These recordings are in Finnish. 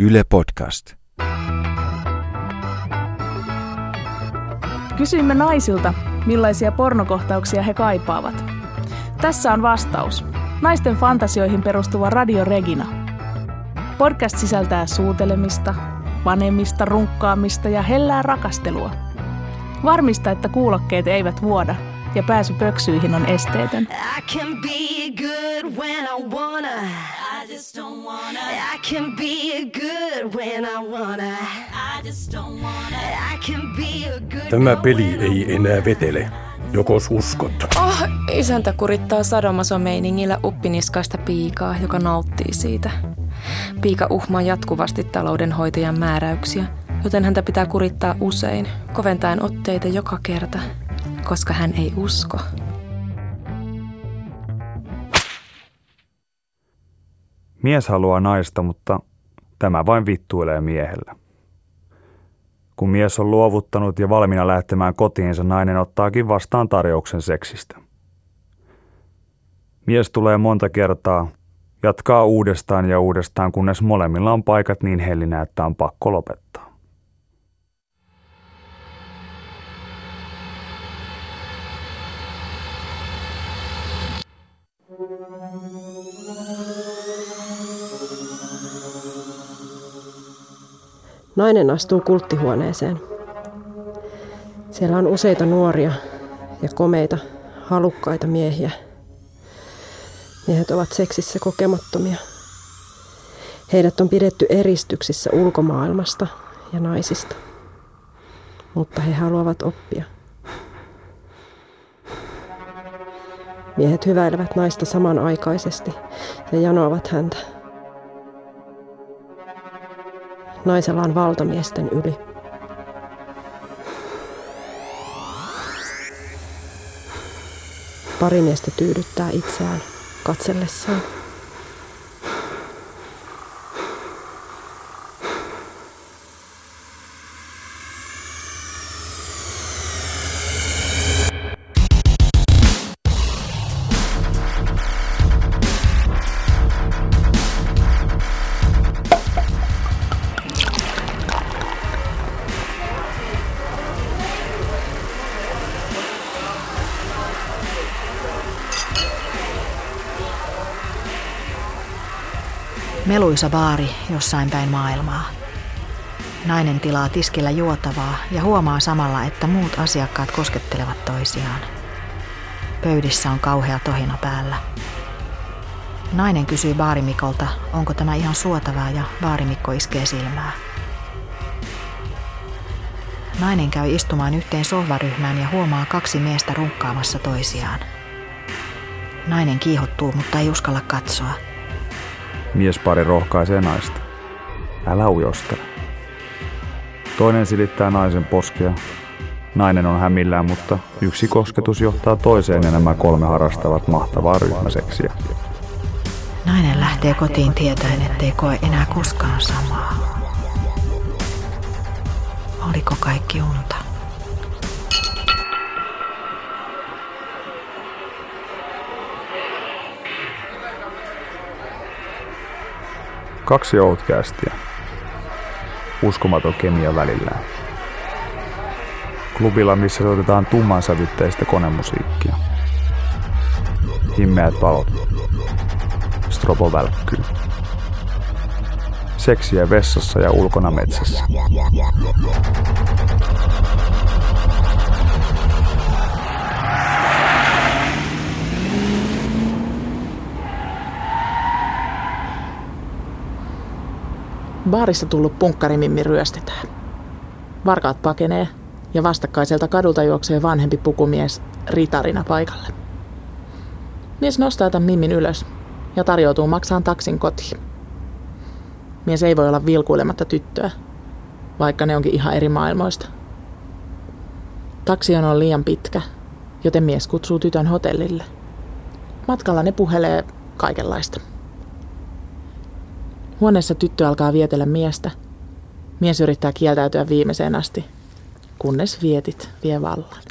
Yle Podcast. Kysyimme naisilta, millaisia pornokohtauksia he kaipaavat. Tässä on vastaus. Naisten fantasioihin perustuva Radio Regina. Podcast sisältää suutelemista, vanemista, runkkaamista ja hellää rakastelua. Varmista, että kuulokkeet eivät vuoda ja pääsy pöksyihin on esteetön. I can be good when I wanna. I just don't wanna. I can be good when I wanna. I just don't wanna. I can be a good Tämä peli ei enää vetele. Jokos uskot. Oh, isäntä kurittaa sadomaso-meiningillä uppiniskaista piikaa, joka nauttii siitä. Piika uhmaa jatkuvasti taloudenhoitajan määräyksiä, joten häntä pitää kurittaa usein, koventaen otteita joka kerta, koska hän ei usko. Mies haluaa naista, mutta tämä vain vittuilee miehellä. Kun mies on luovuttanut ja valmiina lähtemään kotiinsa, nainen ottaakin vastaan tarjouksen seksistä. Mies tulee monta kertaa, jatkaa uudestaan ja uudestaan, kunnes molemmilla on paikat niin hellinä, että on pakko lopettaa. Nainen astuu kulttihuoneeseen. Siellä on useita nuoria ja komeita, halukkaita miehiä. Miehet ovat seksissä kokemattomia. Heidät on pidetty eristyksissä ulkomaailmasta ja naisista. Mutta he haluavat oppia. Miehet hyväilevät naista samanaikaisesti ja janoavat häntä. Naisella on valtamiesten yli. Pari miestä tyydyttää itseään katsellessaan. Meluisa baari jossain päin maailmaa. Nainen tilaa tiskillä juotavaa ja huomaa samalla, että muut asiakkaat koskettelevat toisiaan. Pöydissä on kauhea tohina päällä. Nainen kysyy baarimikolta, onko tämä ihan suotavaa ja baarimikko iskee silmää. Nainen käy istumaan yhteen sohvaryhmään ja huomaa kaksi miestä runkkaamassa toisiaan. Nainen kiihottuu, mutta ei uskalla katsoa. Miespari rohkaisee naista. Älä ujostele. Toinen silittää naisen poskea. Nainen on hämillään, mutta yksi kosketus johtaa toiseen ja nämä kolme harrastavat mahtavaa ryhmäseksiä. Nainen lähtee kotiin tietäen, ettei koe enää koskaan samaa. Oliko kaikki unta? Kaksi outcastia. Uskomaton kemia välillään. Klubilla, missä soitetaan tummansävytteistä konemusiikkia. Himmeät valot. Strobo välkkyy. Seksiä vessassa ja ulkona metsässä. Baarissa tullut punkkarimimmi ryöstetään. Varkaat pakenee ja vastakkaiselta kadulta juoksee vanhempi pukumies ritarina paikalle. Mies nostaa tämän mimmin ylös ja tarjoutuu maksaan taksin kotiin. Mies ei voi olla vilkuilematta tyttöä, vaikka ne onkin ihan eri maailmoista. Taksi on liian pitkä, joten mies kutsuu tytön hotellille. Matkalla ne puhelee kaikenlaista. Huoneessa tyttö alkaa vietellä miestä. Mies yrittää kieltäytyä viimeiseen asti, kunnes vietit vie vallan.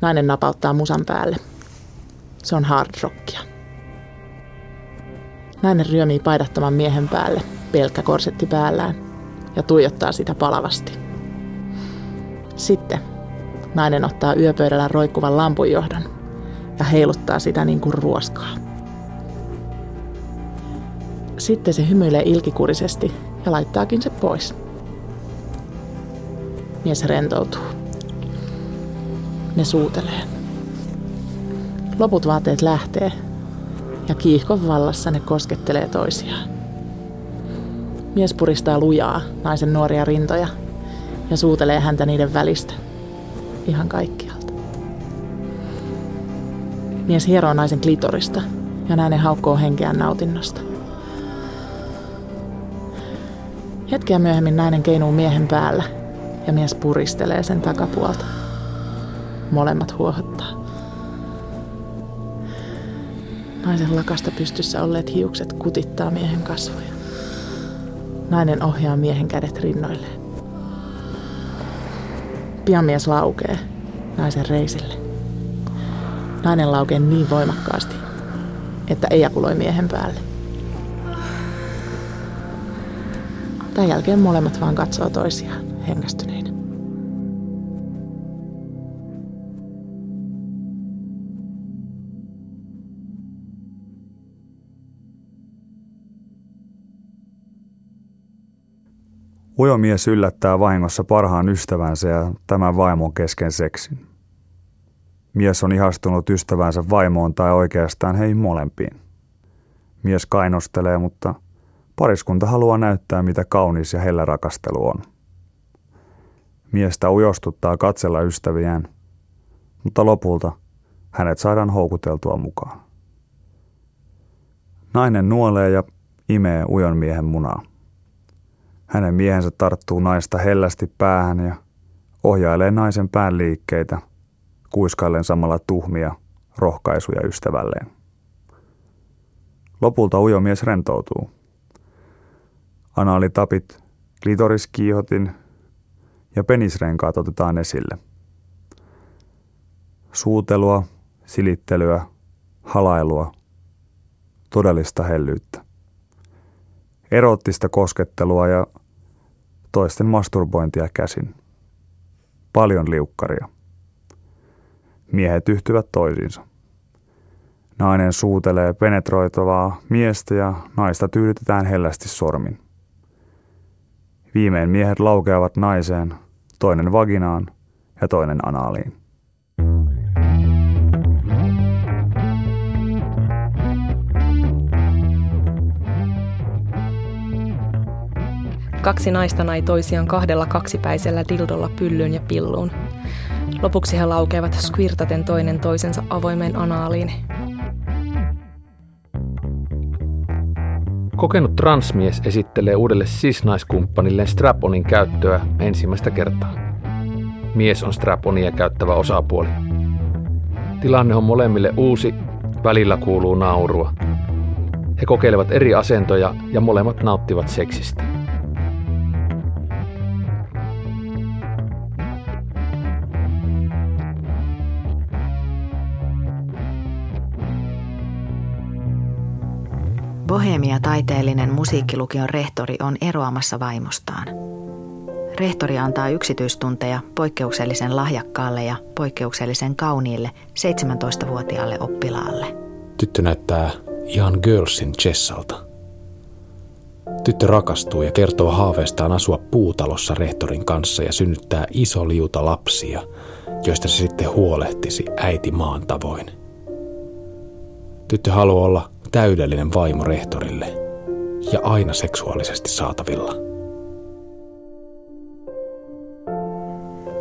Nainen napauttaa musan päälle. Se on hard rockia. Nainen ryömii paidattoman miehen päälle pelkkä korsetti päällään ja tuijottaa sitä palavasti. Sitten nainen ottaa yöpöydällä roikkuvan lampunjohdon ja heiluttaa sitä niin kuin ruoskaa. Sitten se hymyilee ilkikurisesti ja laittaakin se pois. Mies rentoutuu. Ne suutelee. Loput vaatteet lähtee ja kiihkon vallassa ne koskettelee toisiaan. Mies puristaa lujaa naisen nuoria rintoja ja suutelee häntä niiden välistä. Ihan kaikkialta. Mies hieroo naisen klitorista ja nainen haukkoo henkeään nautinnosta. Hetkeä myöhemmin nainen keinuu miehen päällä ja mies puristelee sen takapuolta. Molemmat huohottaa. Naisen lakasta pystyssä olleet hiukset kutittaa miehen kasvoja. Nainen ohjaa miehen kädet rinnoilleen. Pian mies laukee naisen reisille. Nainen laukee niin voimakkaasti, että ejakuloi miehen päälle. Tämän jälkeen molemmat vaan katsoo toisiaan hengästyneinä. Ujomies yllättää vahingossa parhaan ystävänsä ja tämän vaimon kesken seksin. Mies on ihastunut ystävänsä vaimoon tai oikeastaan heihin molempiin. Mies kainostelee, mutta pariskunta haluaa näyttää, mitä kaunis ja hellä rakastelu on. Miestä ujostuttaa katsella ystäviään, mutta lopulta hänet saadaan houkuteltua mukaan. Nainen nuolee ja imee ujon miehen munaa. Hänen miehensä tarttuu naista hellästi päähän ja ohjailee naisen pään liikkeitä, kuiskaillen samalla tuhmia rohkaisuja ystävälleen. Lopulta ujomies rentoutuu. Anaalitapit, klitoriskiihotin ja penisrenkaat otetaan esille. Suutelua, silittelyä, halailua, todellista hellyyttä. Erottista koskettelua ja toisten masturbointia käsin. Paljon liukkaria. Miehet yhtyvät toisiinsa. Nainen suutelee penetroitavaa miestä ja naista tyydytetään hellästi sormin. Viimein miehet laukeavat naiseen, toinen vaginaan ja toinen anaaliin. Kaksi naista nai toisiaan kahdella kaksipäisellä dildolla pyllyyn ja pilluun. Lopuksi he laukeavat squirtaten toinen toisensa avoimeen anaaliin. Kokenut transmies esittelee uudelle sisnaiskumppanille straponin käyttöä ensimmäistä kertaa. Mies on straponia käyttävä osapuoli. Tilanne on molemmille uusi, välillä kuuluu naurua. He kokeilevat eri asentoja ja molemmat nauttivat seksistä. Bohemia taiteellinen musiikkilukion rehtori on eroamassa vaimostaan. Rehtori antaa yksityistunteja poikkeuksellisen lahjakkaalle ja poikkeuksellisen kauniille 17-vuotiaalle oppilaalle. Tyttö näyttää ihan girlsin Chessalta. Tyttö rakastuu ja kertoo haaveestaan asua puutalossa rehtorin kanssa ja synnyttää iso liuta lapsia, joista se sitten huolehtisi äiti maan tavoin. Tyttö haluaa olla täydellinen vaimo rehtorille ja aina seksuaalisesti saatavilla.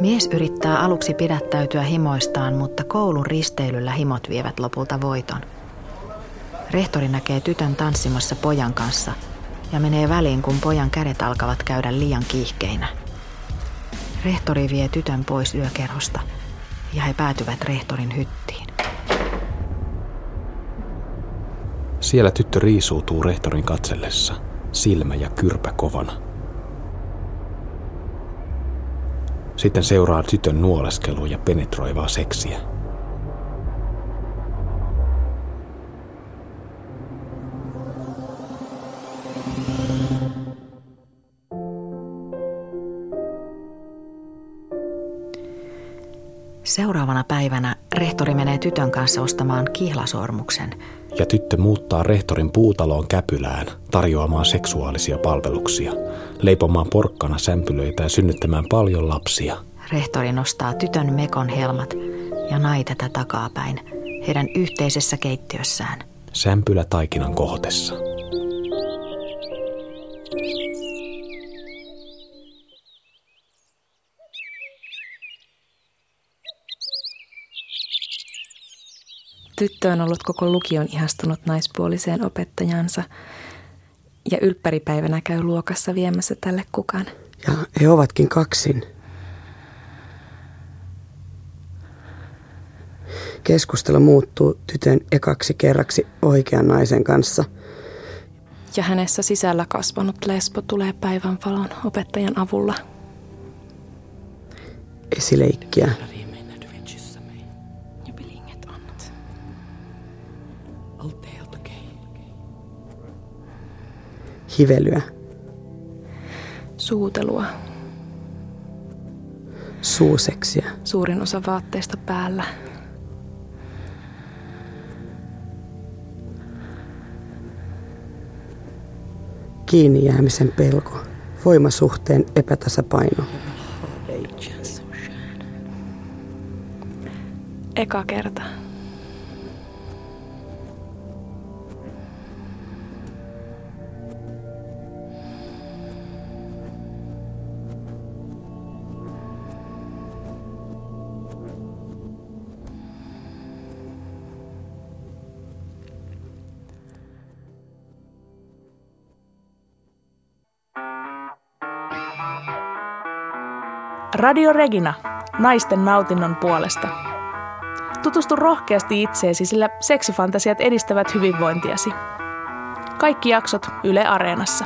Mies yrittää aluksi pidättäytyä himoistaan, mutta koulun risteilyllä himot vievät lopulta voiton. Rehtori näkee tytön tanssimassa pojan kanssa ja menee väliin, kun pojan kädet alkavat käydä liian kiihkeinä. Rehtori vie tytön pois yökerhosta ja he päätyvät rehtorin hyttiin. Siellä tyttö riisuutuu rehtorin katsellessa, silmä ja kyrpä kovana. Sitten seuraa tytön nuoleskelu ja penetroivaa seksiä. Seuraavana päivänä rehtori menee tytön kanssa ostamaan kihlasormuksen – ja tyttö muuttaa rehtorin puutaloon Käpylään tarjoamaan seksuaalisia palveluksia, leipomaan porkkana sämpylöitä ja synnyttämään paljon lapsia. Rehtori nostaa tytön mekon helmat ja naiteta takapäin heidän yhteisessä keittiössään. Sämpylä taikinan kohdessa. Tyttö on ollut koko lukion ihastunut naispuoliseen opettajansa ja ylppäripäivänä käy luokassa viemässä tälle kukan. Ja he ovatkin kaksin. Keskustelu muuttuu tytön ekaksi kerraksi oikean naisen kanssa. Ja hänessä sisällä kasvanut lesbo tulee päivänvalon opettajan avulla. Esileikkiä. Hivelyä. Suutelua. Suuseksiä. Suurin osa vaatteista päällä. Kiinni jäämisen pelko. Voimasuhteen epätasapaino. Eka kerta. Radio Regina, naisten nautinnon puolesta. Tutustu rohkeasti itseesi, sillä seksifantasiat edistävät hyvinvointiasi. Kaikki jaksot Yle Areenassa.